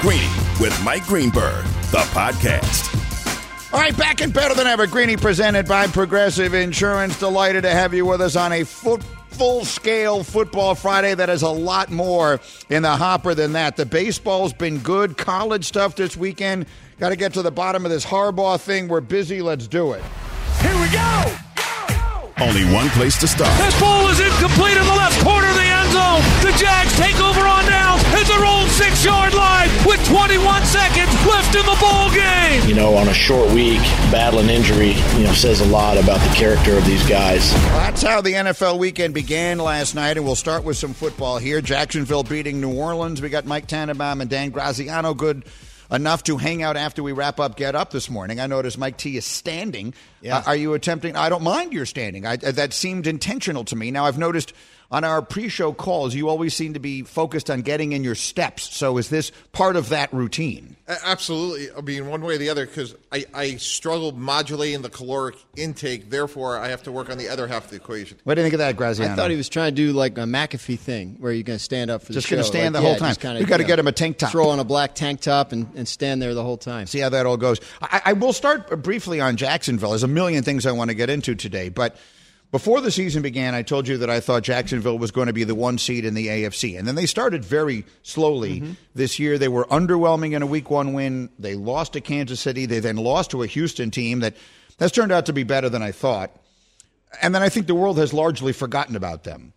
Greeny with Mike Greenberg, the podcast. All right, back and better than ever. Greeny presented by Progressive Insurance. Delighted to have you with us on a foot, full scale football Friday that has a lot more in the hopper than that. The baseball's been good. College stuff this weekend. Got to get to the bottom of this Harbaugh thing. We're busy. Let's do it. Here we go. Only one place to start. This ball is incomplete in the left corner of the end zone. The Jags take over on downs at their own six yard line with 21 seconds left in the ball game. You know, on a short week, battling injury, you know, says a lot about the character of these guys. Well, that's how the NFL weekend began last night, and we'll start with some football here. Jacksonville beating New Orleans. We got Mike Tannenbaum and Dan Graziano good enough to hang out after we wrap up Get Up this morning. I noticed Mike T is standing. Yeah. Uh, are you attempting? I don't mind your standing. I, that seemed intentional to me. Now, I've noticed on our pre show calls, you always seem to be focused on getting in your steps. So is this part of that routine? Absolutely. I mean, one way or the other, because I, I struggle modulating the caloric intake. Therefore, I have to work on the other half of the equation. What do you think of that, Graziano? I thought he was trying to do like a McAfee thing, where you're going to stand up for Just gonna stand Like, the whole yeah, time. just kinda, We gotta get him a tank top. Throw on a black tank top and, and stand there the whole time. see how that all goes. I, I will start briefly on Jacksonville. There's a million things I want to get into today, but before the season began, I told you that I thought Jacksonville was going to be the one seed in the AFC, and then they started very slowly mm-hmm. this year. They were underwhelming in a Week One win. They lost to Kansas City. They then lost to a Houston team that has turned out to be better than I thought, and then I think the world has largely forgotten about them.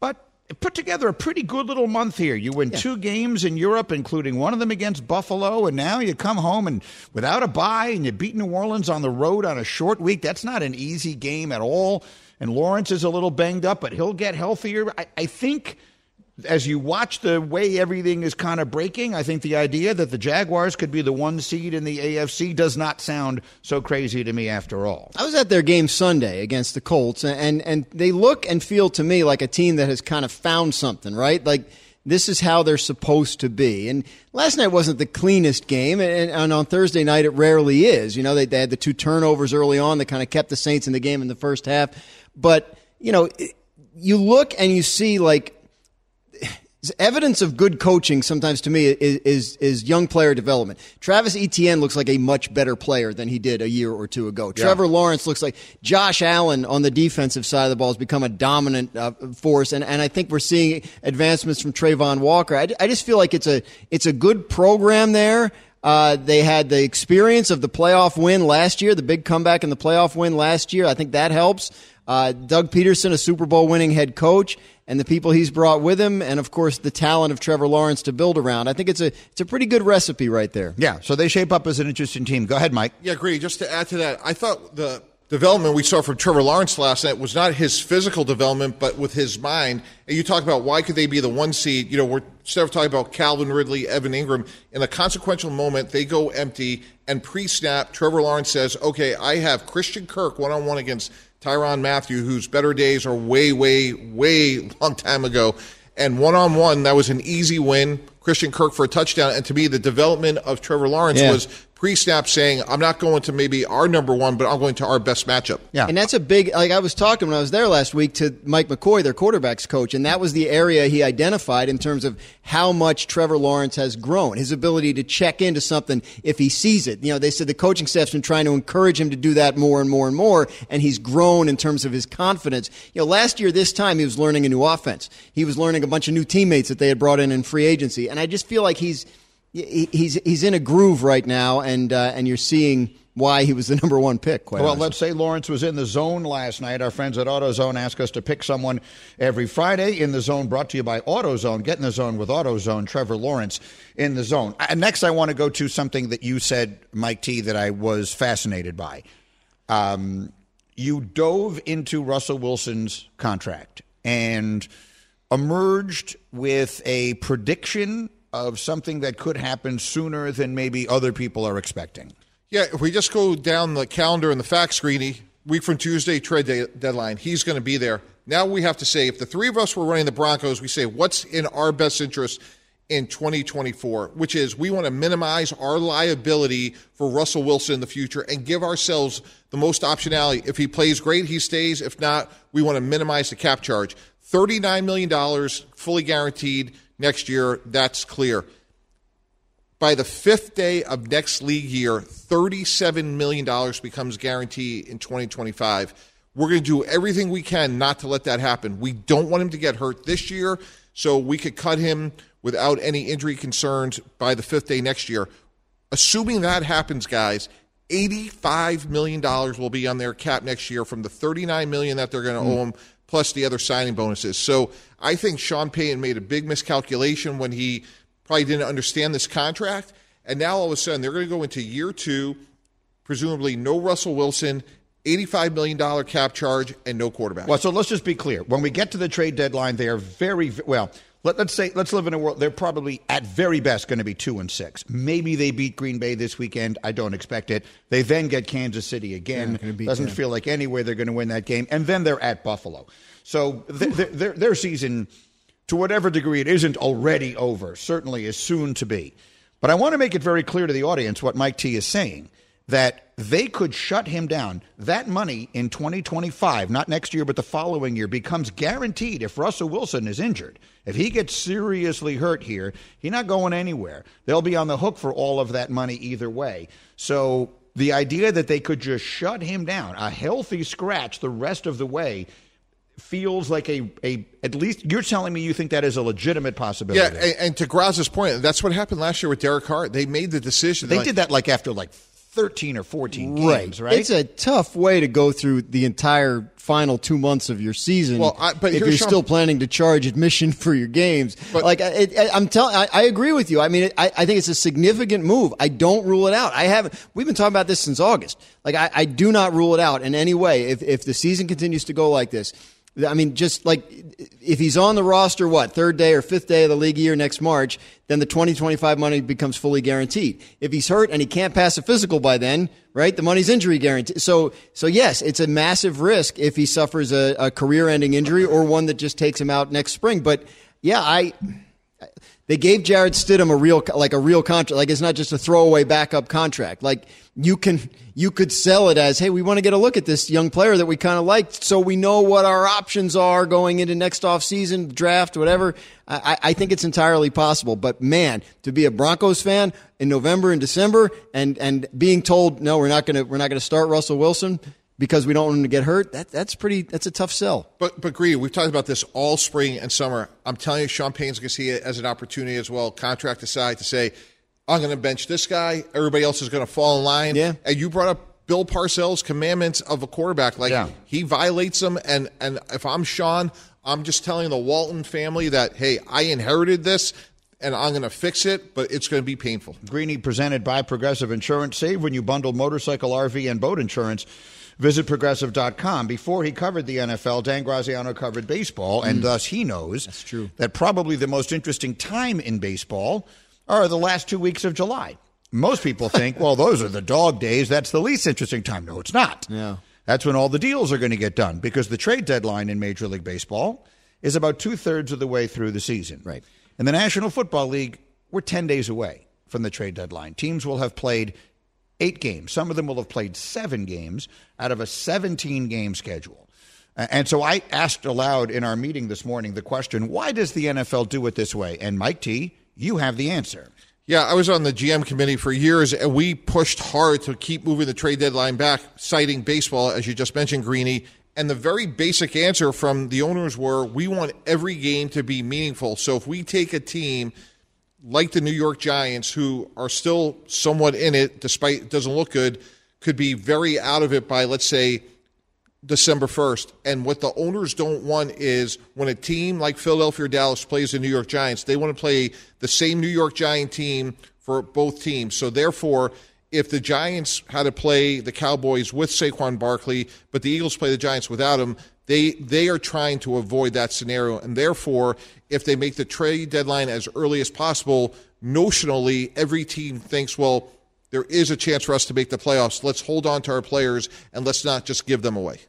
But put together a pretty good little month here. You win two games in Europe, including one of them against Buffalo, and now you come home and without a bye, and you beat New Orleans on the road on a short week. That's not an easy game at all. And Lawrence is a little banged up, but he'll get healthier. I, I think as you watch the way everything is kind of breaking, I think the idea that the Jaguars could be the one seed in the AFC does not sound so crazy to me after all. I was at their game Sunday against the Colts, and and they look and feel to me like a team that has kind of found something, right? Like this is how they're supposed to be. And last night wasn't the cleanest game, and, and on Thursday night it rarely is. You know, they, they had the two turnovers early on that kind of kept the Saints in the game in the first half. But you know, you look and you see like evidence of good coaching sometimes to me is, is, is young player development. Travis Etienne looks like a much better player than he did a year or two ago. Trevor Lawrence looks like Josh Allen on the defensive side of the ball has become a dominant uh, force, and, and I think we're seeing advancements from Travon Walker. I, I just feel like it's a it's a good program there. Uh, they had the experience of the playoff win last year, the big comeback in the playoff win last year. I think that helps. Uh, Doug Pederson, a Super Bowl winning head coach, and the people he's brought with him, and of course the talent of Trevor Lawrence to build around. I think it's a it's a pretty good recipe right there. Yeah, so they shape up as an interesting team. Go ahead, Mike. Yeah, agree. Just to add to that, I thought the development we saw from Trevor Lawrence last night was not his physical development, but with his mind. And you talk about why could they be the one seed? You know, we're instead of talking about Calvin Ridley, Evan Engram, in a consequential moment, they go empty and pre-snap. Trevor Lawrence says, "Okay, I have Christian Kirk one on one against Tyrann Mathieu, whose better days are way, way, way long time ago." And one on one, that was an easy win. Christian Kirk for a touchdown. And to me, the development of Trevor Lawrence Yeah. was pre-snap saying, "I'm not going to maybe our number one, but I'm going to our best matchup." Yeah. And that's a big, like I was talking when I was there last week to Mike McCoy, their quarterbacks coach, and that was the area he identified in terms of how much Trevor Lawrence has grown, his ability to check into something if he sees it. You know, they said the coaching staff's been trying to encourage him to do that more and more and more, and he's grown in terms of his confidence. You know, last year, this time, he was learning a new offense. He was learning a bunch of new teammates that they had brought in in free agency, and I just feel like he's, he's, he's in a groove right now, and, uh, and you're seeing why he was the number one pick. Quite Well, honestly. let's say Lawrence was in the zone last night. Our friends at AutoZone ask us to pick someone every Friday in the zone, brought to you by AutoZone. Get in the zone with AutoZone. Trevor Lawrence in the zone. And next, I want to go to something that you said, Mike T, that I was fascinated by. Um, you dove into Russell Wilson's contract and emerged with a prediction of something that could happen sooner than maybe other people are expecting. Yeah, if we just go down the calendar and the fact screeny, week from Tuesday, trade day, deadline, he's going to be there. Now we have to say, if the three of us were running the Broncos, we say, what's in our best interest in 2024, which is we want to minimize our liability for Russell Wilson in the future and give ourselves the most optionality. If he plays great, he stays. If not, we want to minimize the cap charge. $39 million fully guaranteed next year. That's clear. By the fifth day of next league year, $37 million becomes guaranteed in 2025. We're going to do everything we can not to let that happen. We don't want him to get hurt this year, so we could cut him without any injury concerns by the fifth day next year. Assuming that happens, guys, $85 million will be on their cap next year from the 39 million that they're going to mm. owe him plus the other signing bonuses. So I think Sean Payton made a big miscalculation when he probably didn't understand this contract. And now all of a sudden they're going to go into year two, presumably no Russell Wilson, $85 million cap charge, and no quarterback. Well, so let's just be clear. When we get to the trade deadline, they are very, well, let, us say let's live in a world they're probably at very best going to be two and six. Maybe they beat Green Bay this weekend. I don't expect it. They then get Kansas City again. Yeah, Doesn't them. feel like anyway they're going to win that game, and then they're at Buffalo. So th- th- their, their season, to whatever degree it isn't already over, certainly is soon to be. But I want to make it very clear to the audience what Mike T is saying that they could shut him down. That money in 2025, not next year, but the following year, becomes guaranteed if Russell Wilson is injured. If he gets seriously hurt here, he's not going anywhere. They'll be on the hook for all of that money either way. So the idea that they could just shut him down, a healthy scratch the rest of the way, feels like a, a at least you're telling me you think that is a legitimate possibility. Yeah, and, and to Graz's point, that's what happened last year with Derek Carr. They made the decision. They like, did that like after like 13 or 14 games, right? It's a tough way to go through the entire final two months of your season. Well, I, but if you're Sean, still planning to charge admission for your games, but, like I, am telling, I, I, agree with you. I mean, I, I, think it's a significant move. I don't rule it out. I haven't. We've been talking about this since August. Like I, I do not rule it out in any way. If if the season continues to go like this, I mean, just like if he's on the roster, what, third day or fifth day of the league year next March, then the 2025 money becomes fully guaranteed. If he's hurt and he can't pass a physical by then, right, the money's injury guaranteed. So, so yes, it's a massive risk if he suffers a, a career ending injury or one that just takes him out next spring. But yeah, I, they gave Jarrett Stidham a real, like a real contract. Like it's not just a throwaway backup contract. Like you can, you could sell it as, hey, we want to get a look at this young player that we kind of liked, so we know what our options are going into next off season draft, whatever. I, I think it's entirely possible. But man, to be a Broncos fan in November and December and and being told no, we're not gonna we're not gonna start Russell Wilson because we don't want him to get hurt, that, that's pretty. That's a tough sell. But but Greeny, we've talked about this all spring and summer. I'm telling you, Sean Payton's going to see it as an opportunity as well, contract aside, to say, I'm going to bench this guy. Everybody else is going to fall in line. Yeah. And you brought up Bill Parcells' commandments of a quarterback. Like yeah. he violates them, and and if I'm Sean, I'm just telling the Walton family that hey, I inherited this and I'm going to fix it, but it's going to be painful. Greeny presented by Progressive Insurance. Save when you bundle motorcycle, RV, and boat insurance. Visit progressive.com. Before he covered the NFL, Dan Graziano covered baseball, and mm. thus he knows That's true. that probably the most interesting time in baseball are the last two weeks of July. Most people think, well, those are the dog days. That's the least interesting time. No, it's not. Yeah. That's when all the deals are going to get done because the trade deadline in Major League Baseball is about two thirds of the way through the season. Right. In the National Football League, we're 10 days away from the trade deadline. Teams will have played eight games. Some of them will have played seven games out of a 17 game schedule. And so I asked aloud in our meeting this morning the question why does the NFL do it this way? And Mike T, you have the answer. Yeah, I was on the GM committee for years, and we pushed hard to keep moving the trade deadline back, citing baseball, as you just mentioned, Greeny. And the very basic answer from the owners were we want every game to be meaningful. So if we take a team like the New York Giants, who are still somewhat in it, despite it doesn't look good, could be very out of it by, let's say, December 1st. And what the owners don't want is when a team like Philadelphia or Dallas plays the New York Giants, they want to play the same New York Giant team for both teams. So therefore, if the Giants had to play the Cowboys with Saquon Barkley, but the Eagles play the Giants without him, They they are trying to avoid that scenario, and therefore, if they make the trade deadline as early as possible, notionally, every team thinks, well, there is a chance for us to make the playoffs. Let's hold on to our players and let's not just give them away.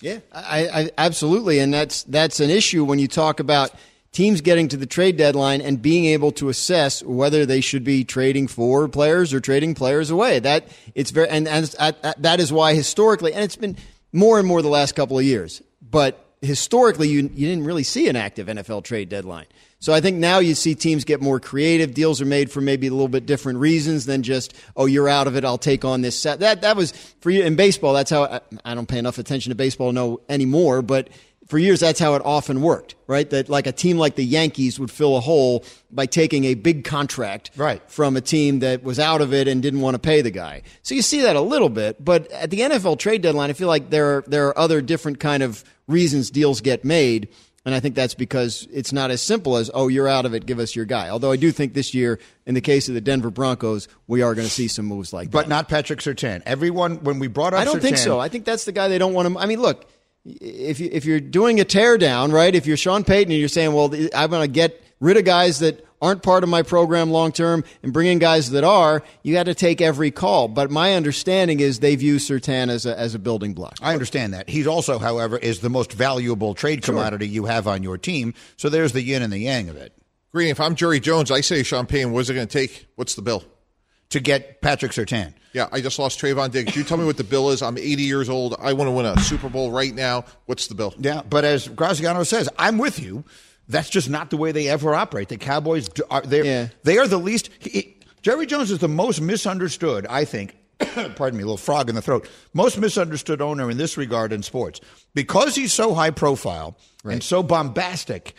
Yeah, I, I absolutely, and that's that's an issue when you talk about teams getting to the trade deadline and being able to assess whether they should be trading for players or trading players away. That it's very and, and that is why historically, and it's been more and more the last couple of years, but historically you you didn't really see an active NFL trade deadline. So I think now you see teams get more creative. Deals are made for maybe a little bit different reasons than just, oh, you're out of it. I'll take on this set. That, that was for you in baseball. That's how I, I don't pay enough attention to baseball no anymore, but for years that's how it often worked, right? That like a team like the Yankees would fill a hole by taking a big contract right. from a team that was out of it and didn't want to pay the guy. So you see that a little bit, but at the NFL trade deadline, I feel like there are, there are other different kind of reasons deals get made. And I think that's because it's not as simple as, oh, you're out of it, give us your guy. Although I do think this year, in the case of the Denver Broncos, we are going to see some moves like but that. But not Patrick Surtain. Everyone, when we brought up I don't Surtain, think so. I think that's the guy they don't want to. I mean, look, if, you, if you're doing a teardown, right, if you're Sean Payton and you're saying, well, I'm going to get rid of guys that aren't part of my program long term and bring in guys that are, you got to take every call. But my understanding is they view Surtain as a, as a building block. I understand that. He's also, however, is the most valuable trade Sure. commodity you have on your team. So there's the yin and the yang of it. Green, if I'm Jerry Jones, I say Sean Payne, what's it going to take? What's the bill? To get Patrick Surtain. Yeah, I just lost Trevon Diggs. You tell me what the bill is. I'm 80 years old. I want to win a Super Bowl right now. What's the bill? Yeah, but as Graziano says, I'm with you. That's just not the way they ever operate. The Cowboys are they Yeah. they are the least. He, Jerry Jones is the most misunderstood, I think. pardon me, a little frog in the throat. Most misunderstood owner in this regard in sports because he's so high profile and so bombastic.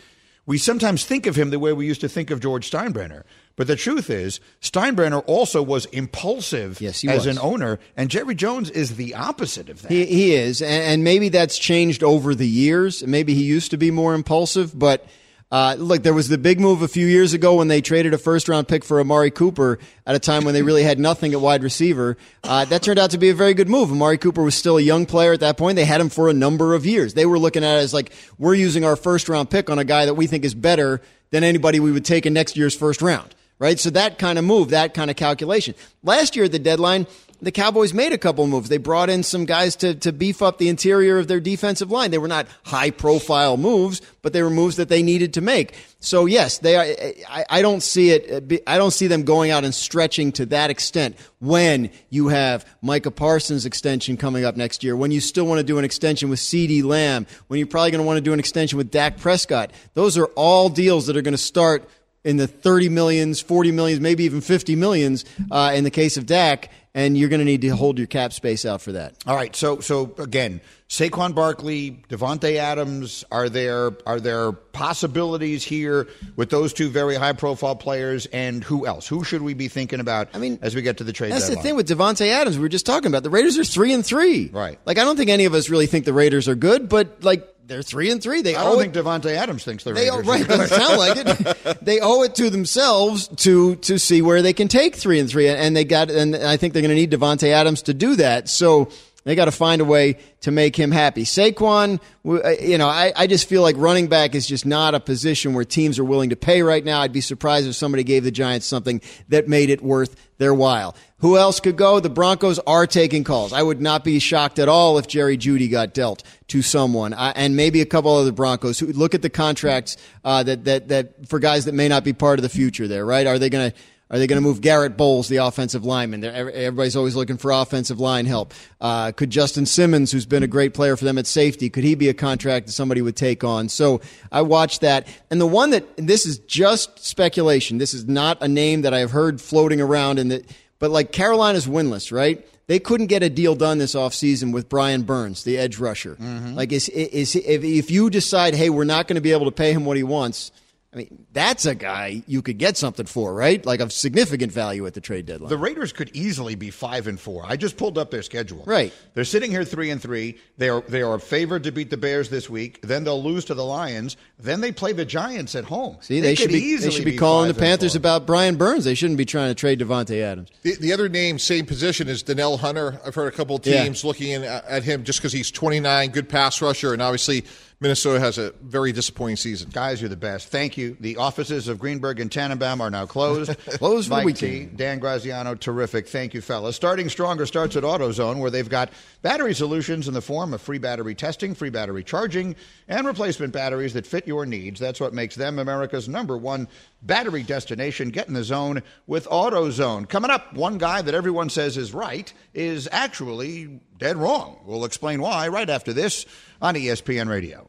We sometimes think of him the way we used to think of George Steinbrenner. But the truth is, Steinbrenner also was impulsive Yes, as was. an owner, and Jerry Jones is the opposite of that. He, he is, and, and maybe that's changed over the years. Maybe he used to be more impulsive, but uh, look, there was the big move a few years ago when they traded a first round pick for Amari Cooper at a time when they really had nothing at wide receiver. Uh, that turned out to be a very good move. Amari Cooper was still a young player at that point. They had him for a number of years. They were looking at it as like, we're using our first round pick on a guy that we think is better than anybody we would take in next year's first round right? So that kind of move, that kind of calculation. Last year at the deadline, the Cowboys made a couple moves. They brought in some guys to, to beef up the interior of their defensive line. They were not high profile moves, but they were moves that they needed to make. So yes, they are, I, I don't see it, uh, I don't see them going out and stretching to that extent when you have Micah Parsons extension coming up next year, when you still want to do an extension with CeeDee Lamb, when you're probably going to want to do an extension with Dak Prescott. Those are all deals that are going to start in the 30 millions, 40 millions, maybe even 50 millions uh, in the case of Dak, and you're going to need to hold your cap space out for that. All right, so so again, Saquon Barkley, Davante Adams, are there are there possibilities here with those two very high profile players, and who else? Who should we be thinking about? I mean, as we get to the trade That's deadline? the thing with Davante Adams. We were just talking about the Raiders are three and three. Right. Like I don't think any of us really think the Raiders are good, but like they're three and three. They I don't think Davante Adams thinks the They Raiders. right, doesn't sound like it. They owe it to themselves to to see where they can take three and three, and they got. And I think they're going to need Davante Adams to do that. So they got to find a way to make him happy. Saquon, uh, you know, I, I just feel like running back is just not a position where teams are willing to pay right now. I'd be surprised if somebody gave the Giants something that made it worth their while. Who else could go? The Broncos are taking calls. I would not be shocked at all if Jerry Jeudy got dealt to someone, and maybe a couple other Broncos who look at the contracts uh, that that that for guys that may not be part of the future. There, right? Are they going to are they going to move Garett Bolles, the offensive lineman? They're, everybody's always looking for offensive line help. Uh, could Justin Simmons, who's been a great player for them at safety, could he be a contract that somebody would take on? So I watched that. And the one that, this is just speculation. This is not a name that I've heard floating around and that, but like Carolina's winless, right? They couldn't get a deal done this offseason with Brian Burns, the edge rusher. Mm-hmm. Like, is, is, if, if you decide, hey, we're not going to be able to pay him what he wants, I mean, that's a guy you could get something for, right? Like of significant value at the trade deadline. The Raiders could easily be five and four. I just pulled up their schedule. Right. They're sitting here three and three. They are they are favored to beat the Bears this week. Then they'll lose to the Lions. Then they play the Giants at home. See, they, should could be they easily should be calling the Panthers about Brian Burns. They shouldn't be trying to trade Davante Adams. The, the other name, same position, is Danielle Hunter. I've heard a couple of Yeah. teams looking in at, at him just because he's 29, good pass rusher, and obviously Minnesota has a very disappointing season. Guys, you're the best. Thank you. The offices of Greenberg and Tannenbaum are now closed. Closed for the Mike T. Dan Graziano, terrific. Thank you, fellas. Starting stronger starts at AutoZone, where they've got battery solutions in the form of free battery testing, free battery charging, and replacement batteries that fit your needs. That's what makes them America's number one battery destination. Get in the zone with AutoZone. Coming up, one guy that everyone says is right is actually dead wrong. We'll explain why right after this on ESPN Radio.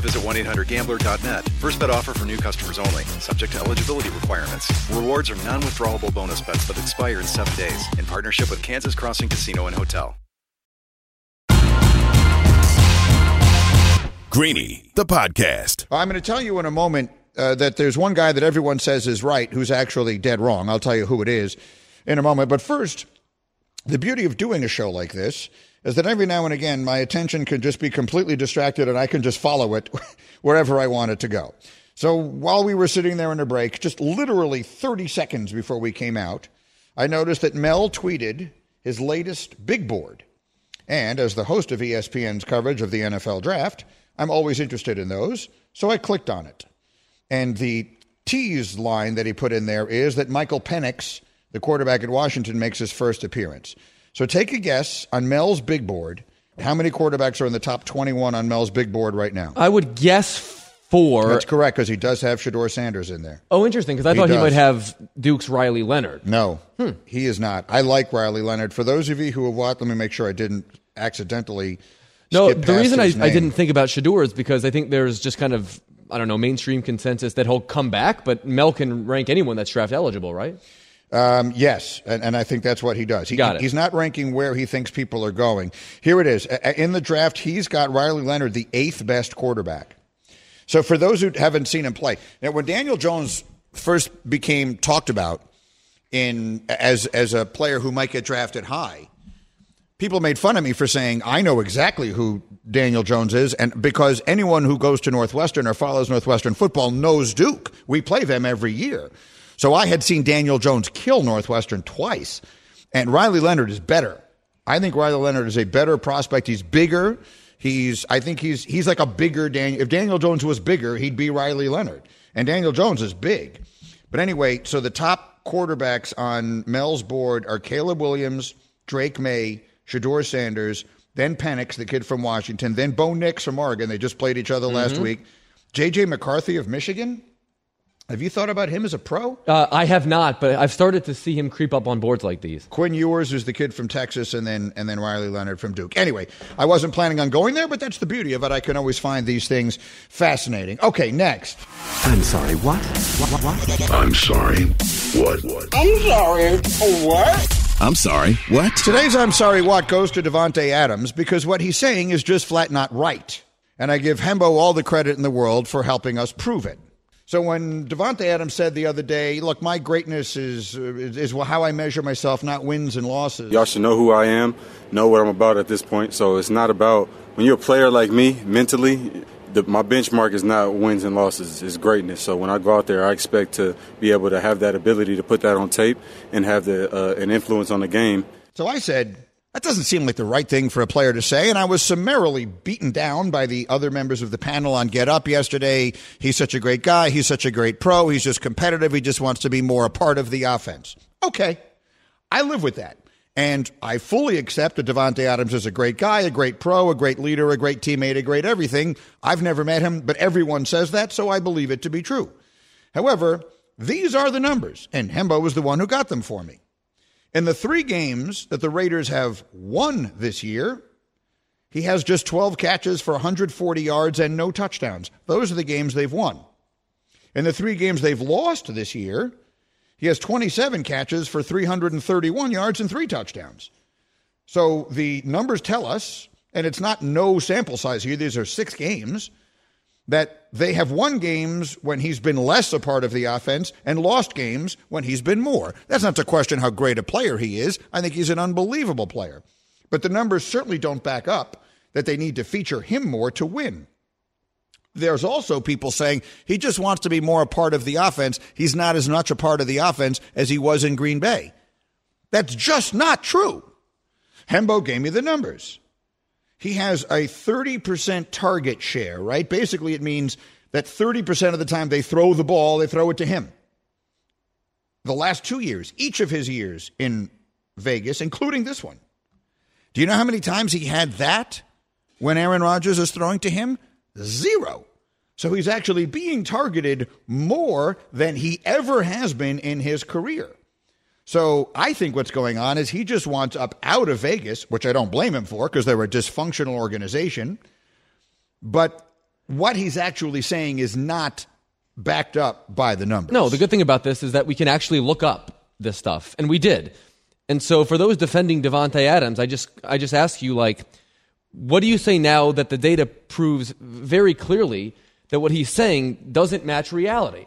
visit 1-800-GAMBLER.net. First bet offer for new customers only. Subject to eligibility requirements. Rewards are non-withdrawable bonus bets that expire in seven days. In partnership with Kansas Crossing Casino and Hotel. Greeny, the podcast. I'm going to tell you in a moment uh, that there's one guy that everyone says is right who's actually dead wrong. I'll tell you who it is in a moment. But first, the beauty of doing a show like this is that every now and again my attention can just be completely distracted and I can just follow it wherever I want it to go. So while we were sitting there in a break, just literally 30 seconds before we came out, I noticed that Mel tweeted his latest big board. And as the host of ESPN's coverage of the NFL draft, I'm always interested in those, so I clicked on it. And the tease line that he put in there is that Michael Penix, the quarterback at Washington, makes his first appearance. So take a guess on Mel's big board. How many quarterbacks are in the top 21 on Mel's big board right now? I would guess four. That's correct because he does have Shedeur Sanders in there. Oh, interesting. Because I He thought he does. might have Duke's Riley Leonard. No, hmm. he is not. I like Riley Leonard. For those of you who have watched, let me make sure I didn't accidentally. No, skip the past reason I, his I name. didn't think about Shador is because I think there's just kind of I don't know mainstream consensus that he'll come back, but Mel can rank anyone that's draft eligible, right? Um, yes, and, and I think that's what he does. He, Got it. He's not ranking where he thinks people are going. Here it is. In the draft, he's got Riley Leonard, the eighth best quarterback. So for those who haven't seen him play, now when Daniel Jones first became talked about in as as a player who might get drafted high, people made fun of me for saying I know exactly who Daniel Jones is, and because anyone who goes to Northwestern or follows Northwestern football knows Duke. We play them every year. So I had seen Daniel Jones kill Northwestern twice, and Riley Leonard is better. I think Riley Leonard is a better prospect. He's bigger. He's I think he's he's like a bigger Daniel. If Daniel Jones was bigger, he'd be Riley Leonard. And Daniel Jones is big. But anyway, so the top quarterbacks on Mel's board are Caleb Williams, Drake Maye, Shedeur Sanders, then Penix, the kid from Washington, then Bo Nix from Oregon. They just played each other last mm-hmm. week. JJ McCarthy of Michigan. Have you thought about him as a pro? Uh, I have not, but I've started to see him creep up on boards like these. Quinn Ewers is the kid from Texas, and then and then Riley Leonard from Duke. Anyway, I wasn't planning on going there, but that's the beauty of it. I can always find these things fascinating. Okay, next. I'm sorry. What? What? What? what? I'm sorry. What? What? I'm sorry. What? I'm sorry. What? Today's I'm sorry. What goes to Davante Adams because what he's saying is just flat not right, and I give Hembo all the credit in the world for helping us prove it. So when Davante Adams said the other day, "Look, my greatness is, is is how I measure myself, not wins and losses." Y'all should know who I am, know what I'm about at this point. So it's not about when you're a player like me mentally. The, my benchmark is not wins and losses; it's greatness. So when I go out there, I expect to be able to have that ability to put that on tape and have the uh, an influence on the game. So I said, that doesn't seem like the right thing for a player to say. And I was summarily beaten down by the other members of the panel on Get Up yesterday. He's such a great guy. He's such a great pro. He's just competitive. He just wants to be more a part of the offense. Okay. I live with that. And I fully accept that Davante Adams is a great guy, a great pro, a great leader, a great teammate, a great everything. I've never met him, but everyone says that, so I believe it to be true. However, these are the numbers, and Hembo was the one who got them for me. In the three games that the Raiders have won this year, he has just 12 catches for 140 yards and no touchdowns. Those are the games they've won. In the three games they've lost this year, he has 27 catches for 331 yards and three touchdowns. So the numbers tell us, and it's not no sample size here, these are six games, that they have won games when he's been less a part of the offense and lost games when he's been more. That's not to question how great a player he is. I think he's an unbelievable player. But the numbers certainly don't back up that they need to feature him more to win. There's also people saying he just wants to be more a part of the offense. He's not as much a part of the offense as he was in Green Bay. That's just not true. Hembo gave me the numbers he has a 30% target share, right? Basically, it means that 30% of the time they throw the ball, they throw it to him. The last two years, each of his years in Vegas, including this one. Do you know how many times he had that when Aaron Rodgers is throwing to him? Zero. So he's actually being targeted more than he ever has been in his career. So I think what's going on is he just wants up out of Vegas, which I don't blame him for because they're a dysfunctional organization. But what he's actually saying is not backed up by the numbers. No, the good thing about this is that we can actually look up this stuff, and we did. And so for those defending Davante Adams, I just I just ask you like, what do you say now that the data proves very clearly that what he's saying doesn't match reality?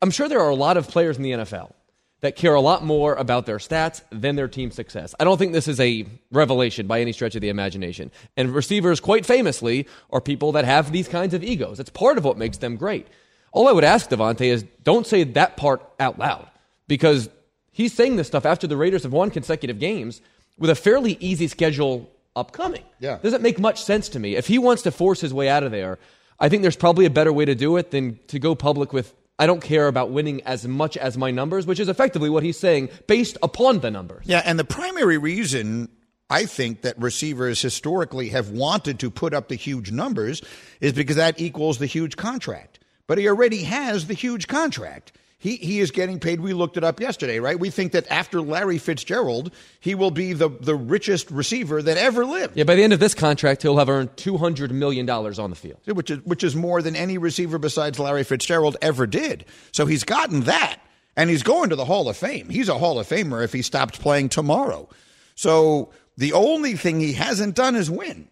I'm sure there are a lot of players in the NFL that care a lot more about their stats than their team success. I don't think this is a revelation by any stretch of the imagination. And receivers, quite famously, are people that have these kinds of egos. It's part of what makes them great. All I would ask Davante is don't say that part out loud because he's saying this stuff after the Raiders have won consecutive games with a fairly easy schedule upcoming. Yeah. Doesn't make much sense to me. If he wants to force his way out of there, I think there's probably a better way to do it than to go public with I don't care about winning as much as my numbers, which is effectively what he's saying based upon the numbers. Yeah, and the primary reason I think that receivers historically have wanted to put up the huge numbers is because that equals the huge contract. But he already has the huge contract. He, he is getting paid. We looked it up yesterday, right? We think that after Larry Fitzgerald, he will be the, the richest receiver that ever lived. Yeah, by the end of this contract, he'll have earned $200 million on the field. Which is, which is more than any receiver besides Larry Fitzgerald ever did. So he's gotten that. And he's going to the Hall of Fame. He's a Hall of Famer if he stopped playing tomorrow. So the only thing he hasn't done is win.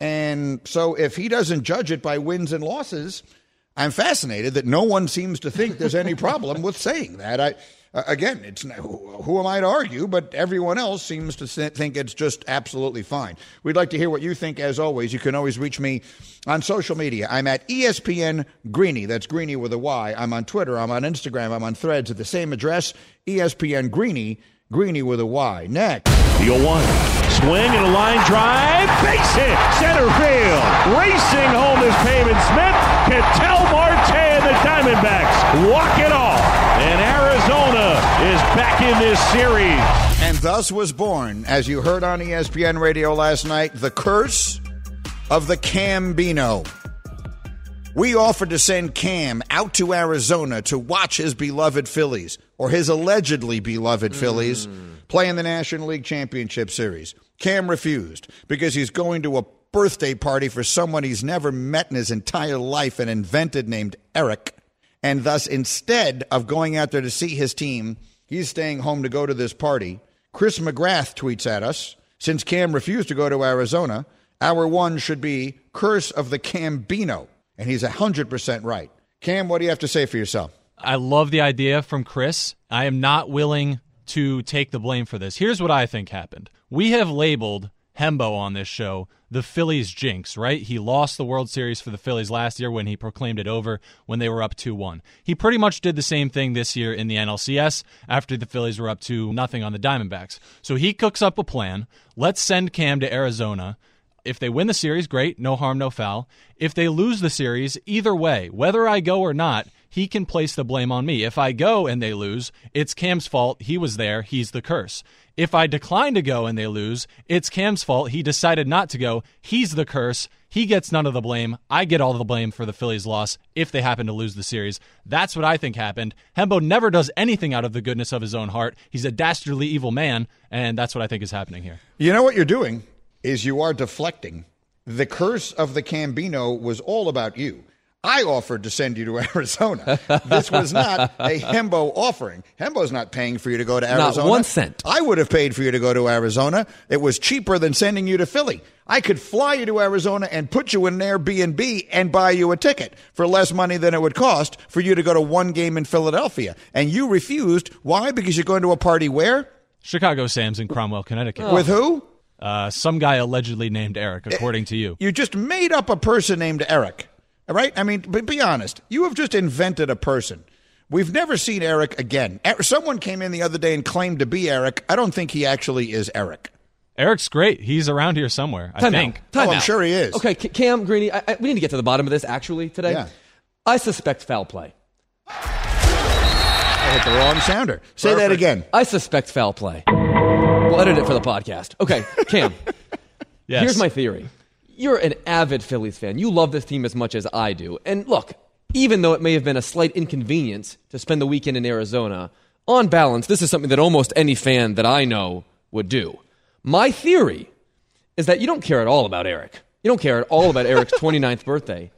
And so if he doesn't judge it by wins and losses, I'm fascinated that no one seems to think there's any problem with saying that. I, uh, again, it's who, who, am I to argue? But everyone else seems to think it's just absolutely fine. We'd like to hear what you think. As always, you can always reach me on social media. I'm at ESPN Greeny. That's Greeny with a Y. I'm on Twitter. I'm on Instagram. I'm on Threads at the same address. ESPN Greeny. Greeny with a Y. Next. The 1. Swing and a line drive. Base hit. Center field. Racing home is Pavin Smith. Ketel Marte and the Diamondbacks walk it off. And Arizona is back in this series. And thus was born, as you heard on ESPN radio last night, the curse of the Cambino. We offered to send Cam out to Arizona to watch his beloved Phillies, or his allegedly beloved Phillies, mm. play in the National League Championship Series. Cam refused because he's going to a birthday party for someone he's never met in his entire life and invented named Eric. And thus, instead of going out there to see his team, he's staying home to go to this party. Chris McGrath tweets at us Since Cam refused to go to Arizona, our one should be Curse of the Cambino. And he's 100% right. Cam, what do you have to say for yourself? I love the idea from Chris. I am not willing to take the blame for this. Here's what I think happened. We have labeled Hembo on this show the Phillies jinx, right? He lost the World Series for the Phillies last year when he proclaimed it over when they were up 2 1. He pretty much did the same thing this year in the NLCS after the Phillies were up 2 nothing on the Diamondbacks. So he cooks up a plan. Let's send Cam to Arizona. If they win the series, great, no harm, no foul. If they lose the series, either way, whether I go or not, he can place the blame on me. If I go and they lose, it's Cam's fault. He was there. He's the curse. If I decline to go and they lose, it's Cam's fault. He decided not to go. He's the curse. He gets none of the blame. I get all the blame for the Phillies' loss if they happen to lose the series. That's what I think happened. Hembo never does anything out of the goodness of his own heart. He's a dastardly evil man, and that's what I think is happening here. You know what you're doing is you are deflecting. The curse of the Cambino was all about you. I offered to send you to Arizona. This was not a Hembo offering. Hembo's not paying for you to go to Arizona. Not Arizona. one cent. I would have paid for you to go to Arizona. It was cheaper than sending you to Philly. I could fly you to Arizona and put you in an Airbnb and buy you a ticket for less money than it would cost for you to go to one game in Philadelphia. And you refused. Why? Because you're going to a party where? Chicago Sam's in Cromwell, Connecticut. With who? Uh, some guy allegedly named Eric, according to you. You just made up a person named Eric. All right? I mean, but be honest. You have just invented a person. We've never seen Eric again. Er- Someone came in the other day and claimed to be Eric. I don't think he actually is Eric. Eric's great. He's around here somewhere, I Time think. out. Time Oh, I'm sure he is. Okay, Cam Greeny, I, I, we need to get to the bottom of this actually today. Yeah. I suspect foul play. I hit the wrong sounder. Say that again. I suspect foul play. We'll edit it for the podcast. Okay, Cam. Yes. Here's my theory. You're an avid Phillies fan. You love this team as much as I do. And look, even though it may have been a slight inconvenience to spend the weekend in Arizona, on balance, this is something that almost any fan that I know would do. My theory is that you don't care at all about Eric. You don't care at all about Eric's 29th birthday.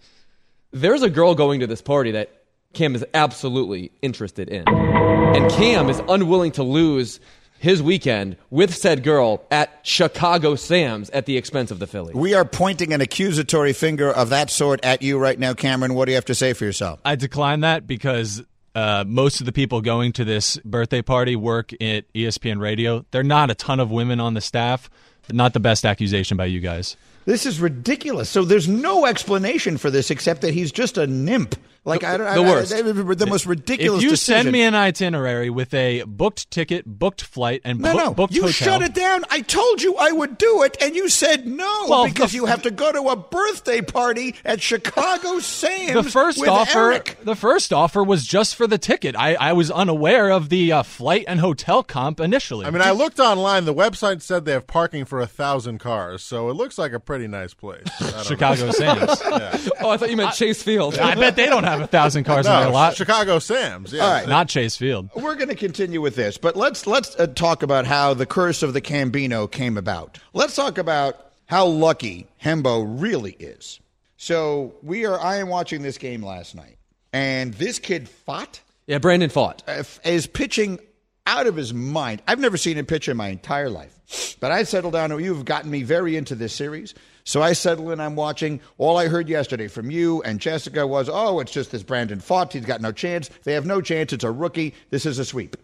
There's a girl going to this party that Cam is absolutely interested in. And Cam is unwilling to lose his weekend with said girl at Chicago Sam's at the expense of the Phillies. We are pointing an accusatory finger of that sort at you right now, Cameron. What do you have to say for yourself? I decline that because uh, most of the people going to this birthday party work at ESPN Radio. There are not a ton of women on the staff. Not the best accusation by you guys. This is ridiculous. So there's no explanation for this except that he's just a nymph. Like I don't. the I- I- worst. the most ridiculous. If you decision. send me an itinerary with a booked ticket, booked flight, and No, book- no. booked You hotel, shut it down. I told you I would do it, and you said no Well, because the- you have to go to a birthday party at Chicago Sam's. the first with offer, Eric. the first offer was just for the ticket. I, I was unaware of the uh, flight and hotel comp initially. I mean, I looked online. The website said they have parking for a thousand cars, so it looks like a pretty nice place. I don't Chicago know. Sam's. Yeah. Oh, I thought you meant Chase Field. I bet they don't have a thousand cars in their lot. Chicago Sam's. Yeah. All right. Not Chase Field. We're going to continue with this, but let's let's uh, talk about how the curse of the Cambino came about. Let's talk about how lucky Hembo really is. So we are. I am watching this game last night, and this kid Pfaadt Yeah, Brandon Pfaadt. uh, is pitching out of his mind. I've never seen him pitch in my entire life, but I settled down. You've gotten me very into this series, so I settle in. I'm watching. All I heard yesterday from you and Jessica was, "Oh, it's just this Brandon Pfaadt. He's got no chance. They have no chance. It's a rookie. This is a sweep."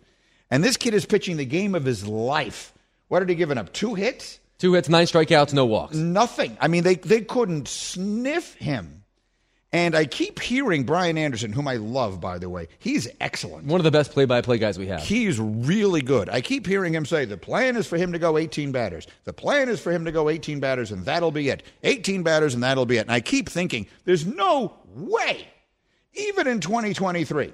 And this kid is pitching the game of his life. What had he given up? Two hits? Two hits, nine strikeouts, no walks. Nothing. I mean, they, they couldn't sniff him. And I keep hearing Brian Anderson, whom I love, by the way. He's excellent. One of the best play-by-play guys we have. He's really good. I keep hearing him say the plan is for him to go 18 batters. The plan is for him to go 18 batters, and that'll be it. 18 batters, and that'll be it. And I keep thinking, there's no way, even in 2023,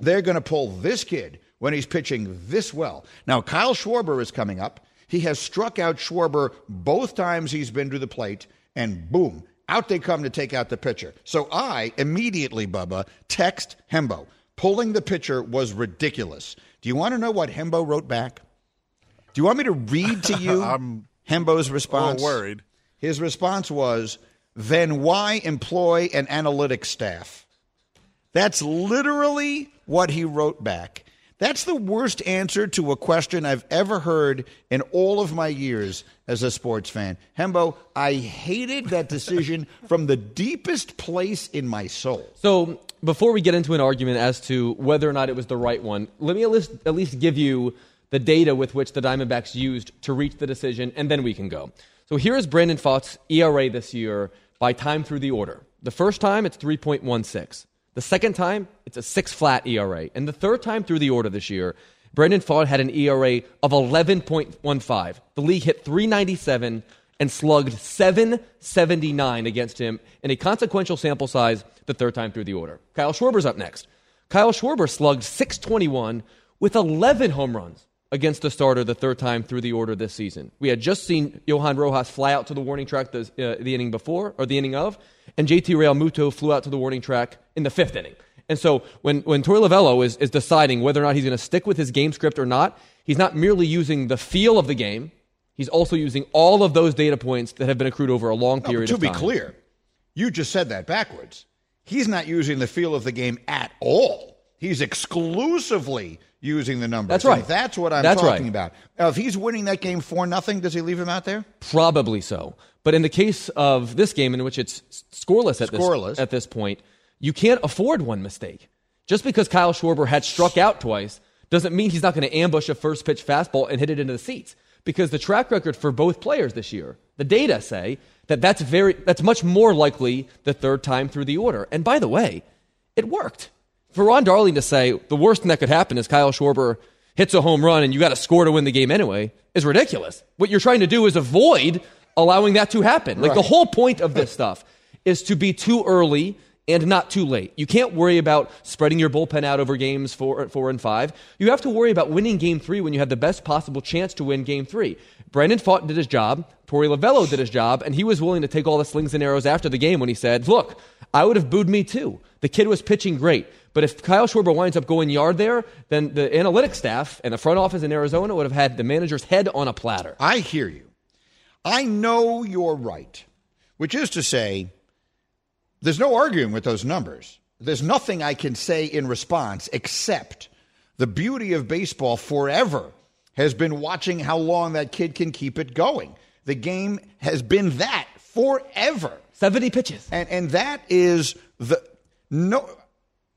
they're going to pull this kid when he's pitching this well. Now, Kyle Schwarber is coming up. He has struck out Schwarber both times he's been to the plate, and boom, Out they come to take out the pitcher. So I immediately, Bubba, text Hembo. Pulling the pitcher was ridiculous. Do you want to know what Hembo wrote back? Do you want me to read to you I'm Hembo's response? worried. His response was, then why employ an analytics staff? That's literally what he wrote back. That's the worst answer to a question I've ever heard in all of my years as a sports fan. Hembo, I hated that decision from the deepest place in my soul. So before we get into an argument as to whether or not it was the right one, let me at least, at least give you the data with which the Diamondbacks used to reach the decision, and then we can go. So here is Brandon Pfaadt's ERA this year by time through the order. The first time, it's 3.16. The second time, it's a six flat ERA. And the third time through the order this year, Brandon Pfaadt had an ERA of 11.15. The league hit 397 and slugged 779 against him in a consequential sample size the third time through the order. Kyle Schwarber's up next. Kyle Schwarber slugged 621 with 11 home runs against the starter the third time through the order this season. We had just seen Johan Rojas fly out to the warning track the, uh, the inning before, or the inning of, and JT Realmuto flew out to the warning track in the fifth inning. And so when, when Torey Lovullo is, is deciding whether or not he's going to stick with his game script or not, he's not merely using the feel of the game, he's also using all of those data points that have been accrued over a long No, period to of be clear, you just said that backwards. He's not using the feel of the game at all. He's exclusively using the numbers. That's right. And that's what I'm That's talking right. about. Now, if he's winning that game for nothing, does he leave him out there? Probably so. But in the case of this game, in which it's scoreless at, Scoreless. This, at this point, you can't afford one mistake. Just because Kyle Schwarber had struck out twice doesn't mean he's not going to ambush a first pitch fastball and hit it into the seats. Because the track record for both players this year, the data say that that's very that's much more likely the third time through the order. And by the way, it worked. For Ron Darling to say the worst thing that could happen is Kyle Schwarber hits a home run and you got to score to win the game anyway is ridiculous. What you're trying to do is avoid allowing that to happen. Like the whole point of this stuff is to be too early and not too late. You can't worry about spreading your bullpen out over games four, four and five. You have to worry about winning game three when you have the best possible chance to win game three. Brandon Pfaadt did his job. Torey Lovullo did his job, and he was willing to take all the slings and arrows after the game when he said, Look, I would have booed me too. The kid was pitching great. But if Kyle Schwarber winds up going yard there, then the analytics staff and the front office in Arizona would have had the manager's head on a platter. I hear you. I know you're right, which is to say, there's no arguing with those numbers. There's nothing I can say in response except the beauty of baseball forever has been watching how long that kid can keep it going. The game has been that forever. 70 pitches. And and that is the no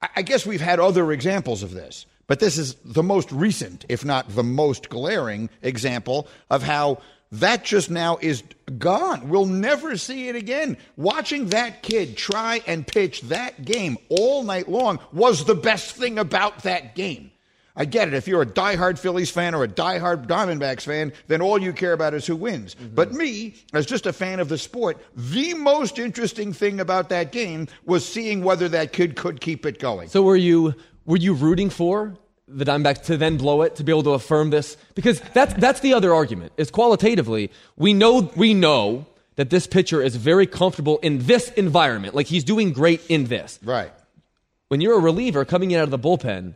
I- I guess we've had other examples of this, but this is the most recent, if not the most glaring example of how that just now is gone. We'll never see it again. Watching that kid try and pitch that game all night long was the best thing about that game. I get it. If you're a diehard Phillies fan or a diehard Diamondbacks fan, then all you care about is who wins. Mm-hmm. But me, as just a fan of the sport, the most interesting thing about that game was seeing whether that kid could keep it going. So were you were you rooting for the Diamondbacks to then blow it to be able to affirm this? Because that's that's the other argument. Is qualitatively we know we know that this pitcher is very comfortable in this environment. Like he's doing great in this. Right. When you're a reliever coming in out of the bullpen,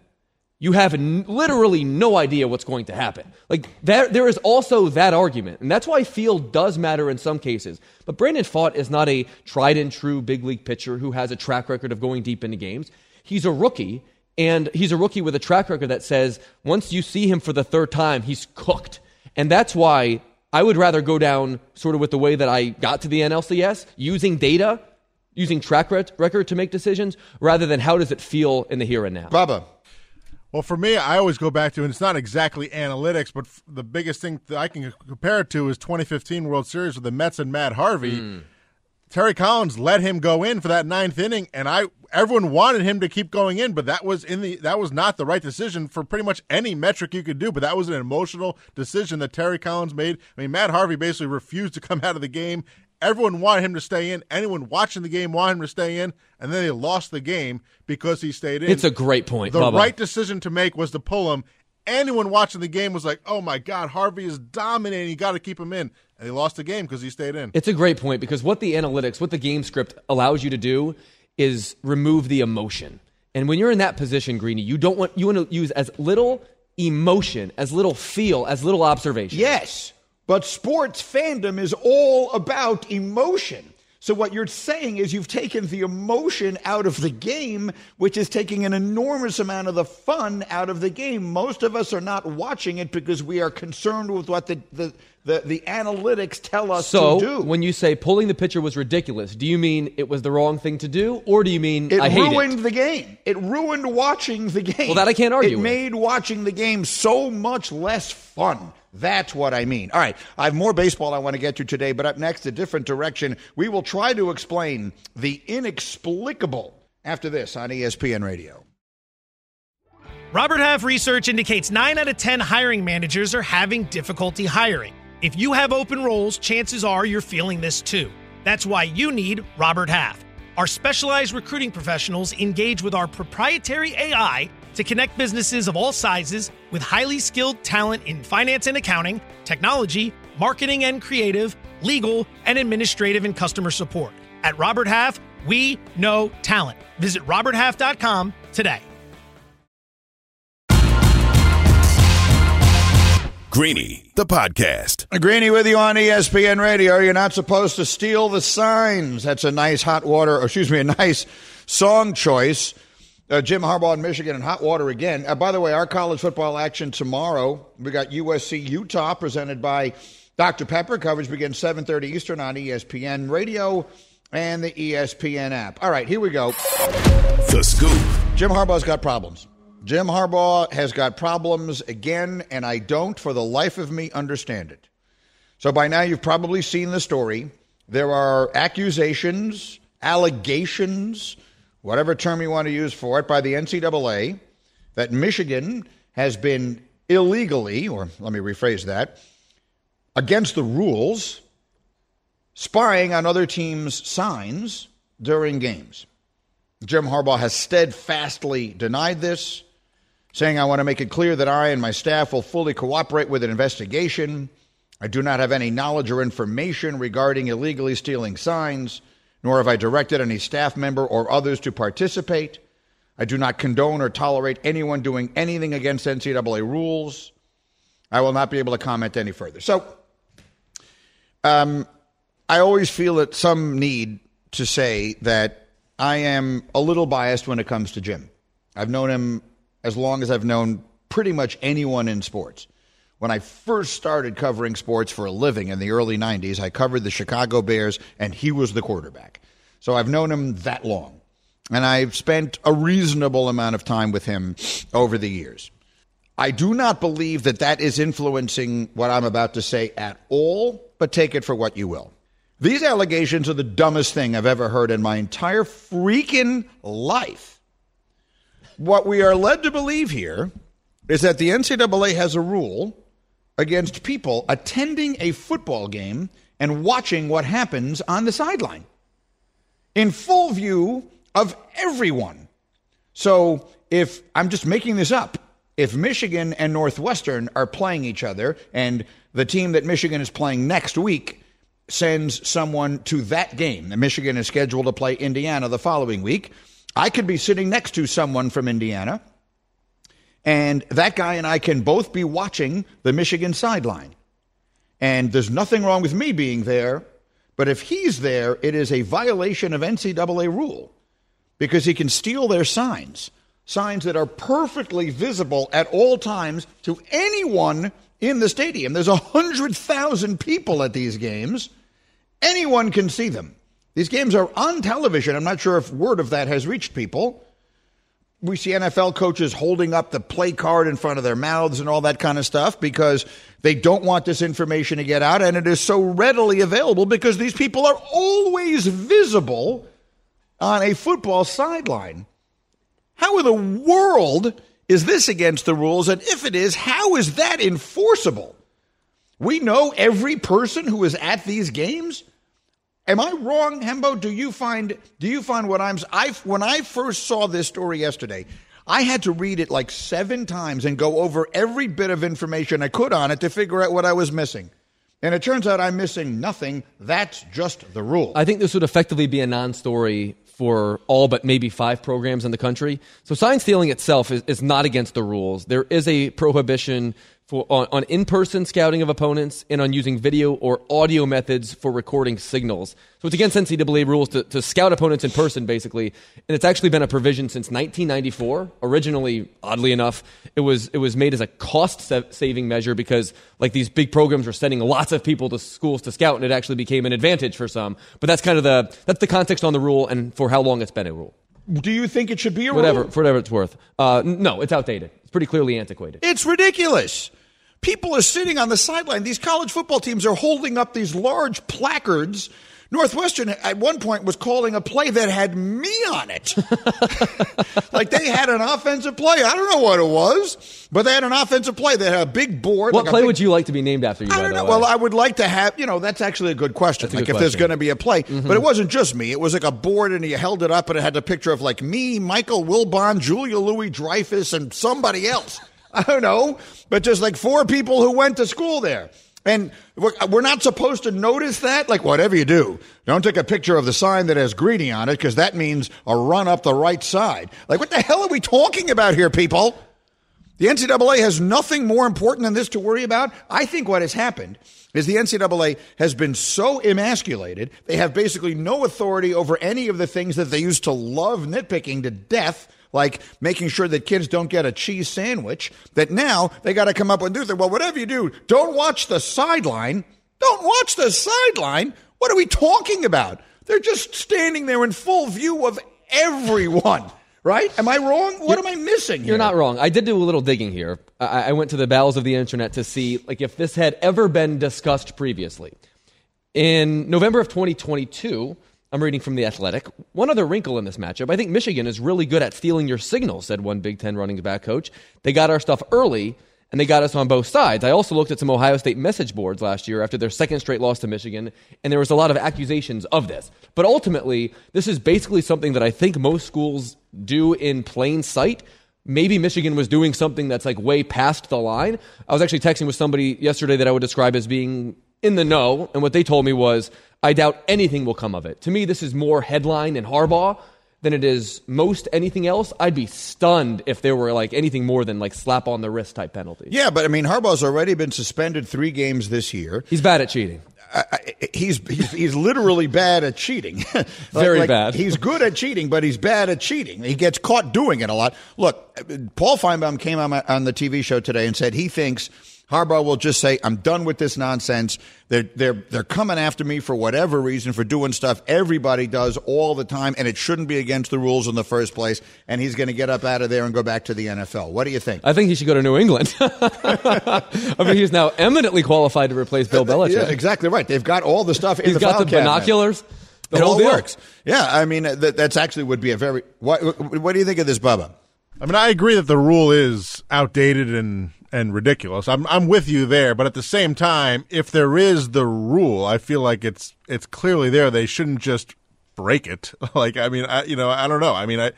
you have n- literally no idea what's going to happen. Like there, there is also that argument, and that's why field does matter in some cases. But Brandon Pfaadt is not a tried and true big league pitcher who has a track record of going deep into games. He's a rookie, and he's a rookie with a track record that says once you see him for the third time, he's cooked, and that's why I would rather go down sort of with the way that I got to the NLCS using data. Using track rec- record to make decisions rather than how does it feel in the here and now. Bubba. Well, for me, I always go back to, and it's not exactly analytics, but f- the biggest thing that I can compare it to is 2015 World Series with the Mets and Matt Harvey. Hmm. Terry Collins let him go in for that ninth inning, and I everyone wanted him to keep going in, but that was in the that was not the right decision for pretty much any metric you could do. But that was an emotional decision that Terry Collins made. I mean, Matt Harvey basically refused to come out of the game. Everyone wanted him to stay in. Anyone watching the game wanted him to stay in, and then they lost the game because he stayed in. It's a great point, The Bubba. right decision to make was to pull him. anyone watching the game was like, "Oh my God, Harvey is dominating. You got to keep him in." And they lost the game because he stayed in. It's a great point because what the analytics, what the game script allows you to do is remove the emotion. And when you're in that position, Greeny, you don't want you want to use as little emotion, as little feel, as little observation. Yes, but sports fandom is all about emotion. So what you're saying is you've taken the emotion out of the game, which is taking an enormous amount of the fun out of the game. Most of us are not watching it because we are concerned with what the the, the, the analytics tell us so, to do. when you say pulling the pitcher was ridiculous, do you mean it was the wrong thing to do, or do you mean It I hate ruined it? the game. It ruined watching the game. Well, that I can't argue It with. made watching the game so much less fun. That's what I mean. All right, I have more baseball I want to get to today, but up next, a different direction. We will try to explain the inexplicable after this on ESPN Radio. Robert Half research indicates 9 out of 10 hiring managers are having difficulty hiring. If you have open roles, chances are you're feeling this too. That's why you need Robert Half. Our specialized recruiting professionals engage with our proprietary AI to connect businesses of all sizes with highly skilled talent in finance and accounting, technology, marketing and creative, legal, and administrative and customer support. At Robert Half, we know talent. Visit roberthalf.com today. Greeny, the podcast. Greeny with you on ESPN Radio. You're not supposed to steal the signs. That's a nice hot water, or excuse me, a nice song choice. Uh, Jim Harbaugh in Michigan and hot water again. Uh, by the way, our college football action tomorrow. We got USC Utah presented by Dr. Pepper. Coverage begins 7:30 Eastern on ESPN Radio and the ESPN app. All right, here we go. The scoop. Jim Harbaugh's got problems. Jim Harbaugh has got problems again, and I don't, for the life of me, understand it. So by now, you've probably seen the story. There are accusations, allegations, whatever term you want to use for it, by the NCAA that Michigan has been illegally, or let me rephrase that, against the rules, spying on other teams' signs during games. Jim Harbaugh has steadfastly denied this, saying, I want to make it clear that I and my staff will fully cooperate with an investigation. I do not have any knowledge or information regarding illegally stealing signs, nor have I directed any staff member or others to participate. I do not condone or tolerate anyone doing anything against NCAA rules. I will not be able to comment any further. So, um, I always feel that some need to say that I am a little biased when it comes to Jim. I've known him as long as I've known pretty much anyone in sports. When I first started covering sports for a living in the early 90s, I covered the Chicago Bears, and he was the quarterback. So I've known him that long. And I've spent a reasonable amount of time with him over the years. I do not believe that that is influencing what I'm about to say at all, but take it for what you will. These allegations are the dumbest thing I've ever heard in my entire freaking life. What we are led to believe here is that the NCAA has a rule against people attending a football game and watching what happens on the sideline in full view of everyone. So if I'm just making this up, if Michigan and Northwestern are playing each other and the team that Michigan is playing next week sends someone to that game, and Michigan is scheduled to play Indiana the following week, I could be sitting next to someone from Indiana, and that guy and I can both be watching the Michigan sideline. And there's nothing wrong with me being there, but if he's there, it is a violation of NCAA rule because he can steal their signs, signs that are perfectly visible at all times to anyone in the stadium. There's a hundred thousand people at these games. Anyone can see them. These games are on television. I'm not sure if word of that has reached people. We see NFL coaches holding up the play card in front of their mouths and all that kind of stuff because they don't want this information to get out. And it is so readily available because these people are always visible on a football sideline. How in the world is this against the rules? And if it is, how is that enforceable? We know every person who is at these games. Am I wrong, Hembo? Do you find do you find what I'm I when I first saw this story yesterday, I had to read it like seven times and go over every bit of information I could on it to figure out what I was missing. And it turns out I'm missing nothing. That's just the rule. I think this would effectively be a non story for all but maybe five programs in the country. So sign stealing itself is, is not against the rules. There is a prohibition for, on, on in-person scouting of opponents and on using video or audio methods for recording signals. So it's against NCAA rules to, to scout opponents in person, basically. And it's actually been a provision since 1994. Originally, oddly enough, it was it was made as a cost-saving measure because like these big programs were sending lots of people to schools to scout, and it actually became an advantage for some. But that's kind of the that's the context on the rule and for how long it's been a rule. Do you think it should be a whatever, rule? For whatever it's worth. Uh, no, it's outdated. It's pretty clearly antiquated. It's ridiculous. People are sitting on the sideline. These college football teams are holding up these large placards. Northwestern at one point was calling a play that had me on it. like they had an offensive play. I don't know what it was, but they had an offensive play. They had a big board. What like play big, would you like to be named after you? I don't know. Well, I would like to have, you know, that's actually a good question. That's like good if there's going to be a play, Mhm. but it wasn't just me. It was like a board and you held it up and it had a picture of like me, Michael Wilbon, Julia Louis Dreyfus, and somebody else. I don't know, but just like four people who went to school there. And we're, not supposed to notice that? Like, whatever you do, don't take a picture of the sign that has Greeny on it because that means a run up the right side. Like, what the hell are we talking about here, people? The NCAA has nothing more important than this to worry about. I think what has happened is the NCAA has been so emasculated, they have basically no authority over any of the things that they used to love nitpicking to death, like making sure that kids don't get a cheese sandwich, that now they got to come up with new thing. Well, whatever you do, don't watch the sideline. Don't watch the sideline. What are we talking about? They're just standing there in full view of everyone. Right? Am I wrong? What am I missing? You're not wrong. I did do a little digging here. I, I went to the bowels of the internet to see like if this had ever been discussed previously. In November of 2022, I'm reading from The Athletic. One other wrinkle in this matchup. I think Michigan is really good at stealing your signal, said one Big Ten running back coach. They got our stuff early, and they got us on both sides. I also looked at some Ohio State message boards last year after their second straight loss to Michigan, and there was a lot of accusations of this. But ultimately, this is basically something that I think most schools do in plain sight. Maybe Michigan was doing something that's like way past the line. I was actually texting with somebody yesterday that I would describe as being in the know, and what they told me was, I doubt anything will come of it. To me, this is more headline and Harbaugh than it is most anything else. I'd be stunned if there were like anything more than like slap on the wrist type penalty. Yeah, but I mean, Harbaugh's already been suspended three games this year. He's bad at cheating. He's he's, he's literally bad at cheating. Like- Very like, bad. He's good at cheating, but he's bad at cheating. He gets caught doing it a lot. Look, Paul Finebaum came on, my, on the TV show today and said he thinks Harbaugh will just say, "I'm done with this nonsense. They're they're they're coming after me for whatever reason for doing stuff everybody does all the time, and it shouldn't be against the rules in the first place." And he's going to get up out of there and go back to the NFL. What do you think? I think he should go to New England. I mean, he's now eminently qualified to replace Bill uh, uh, Belichick. Yeah, exactly right. They've got all the stuff in He's the got file the cabinet. binoculars. The it all deal. works. Yeah, I mean that, that's actually would be a very. What, what do you think of this, Bubba? I mean, I agree that the rule is outdated and and ridiculous. I'm I'm with you there, but at the same time, if there is the rule, I feel like it's it's clearly there. They shouldn't just break it. Like, I mean, I you know, I don't know. I mean, I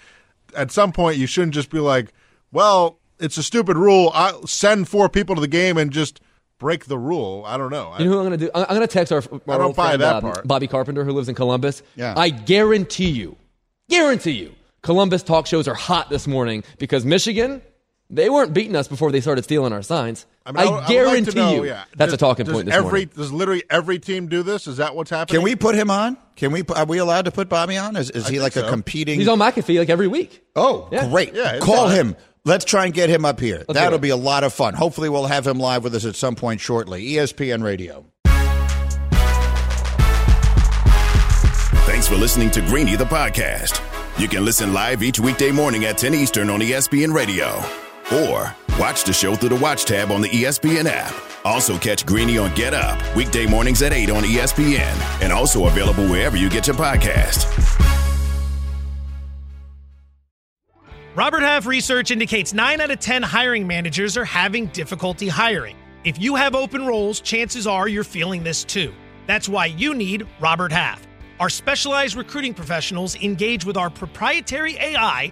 at some point you shouldn't just be like, well, it's a stupid rule. I send four people to the game and just break the rule. I don't know. You know who I'm going to do? I'm going to text our, our I don't old buy friend, that uh, part. Bobby Carpenter, who lives in Columbus. Yeah. I guarantee you, guarantee you, Columbus talk shows are hot this morning because Michigan, they weren't beating us before they started stealing our signs. I, mean, I I would like guarantee know, you, yeah. that's Does- a talking does point this every, morning. Does literally every team do this? Is that what's happening? Can we put him on? Can we? Are we allowed to put Bobby on? Is, is he think like a competing? He's on McAfee like every week. Oh, Yeah. great! Yeah, Call him. Let's try and get him up here. do That'll be a lot of fun. Hopefully, we'll have him live with us at some point shortly. ESPN Radio. Thanks for listening to Greeny the podcast. You can listen live each weekday morning at 10 Eastern on ESPN Radio. Or watch the show through the Watch tab on the ESPN app. Also catch Greeny on Get Up, weekday mornings at 8 on ESPN. And also available wherever you get your podcast. Robert Half research indicates 9 out of 10 hiring managers are having difficulty hiring. If you have open roles, chances are you're feeling this too. That's why you need Robert Half. Our specialized recruiting professionals engage with our proprietary AI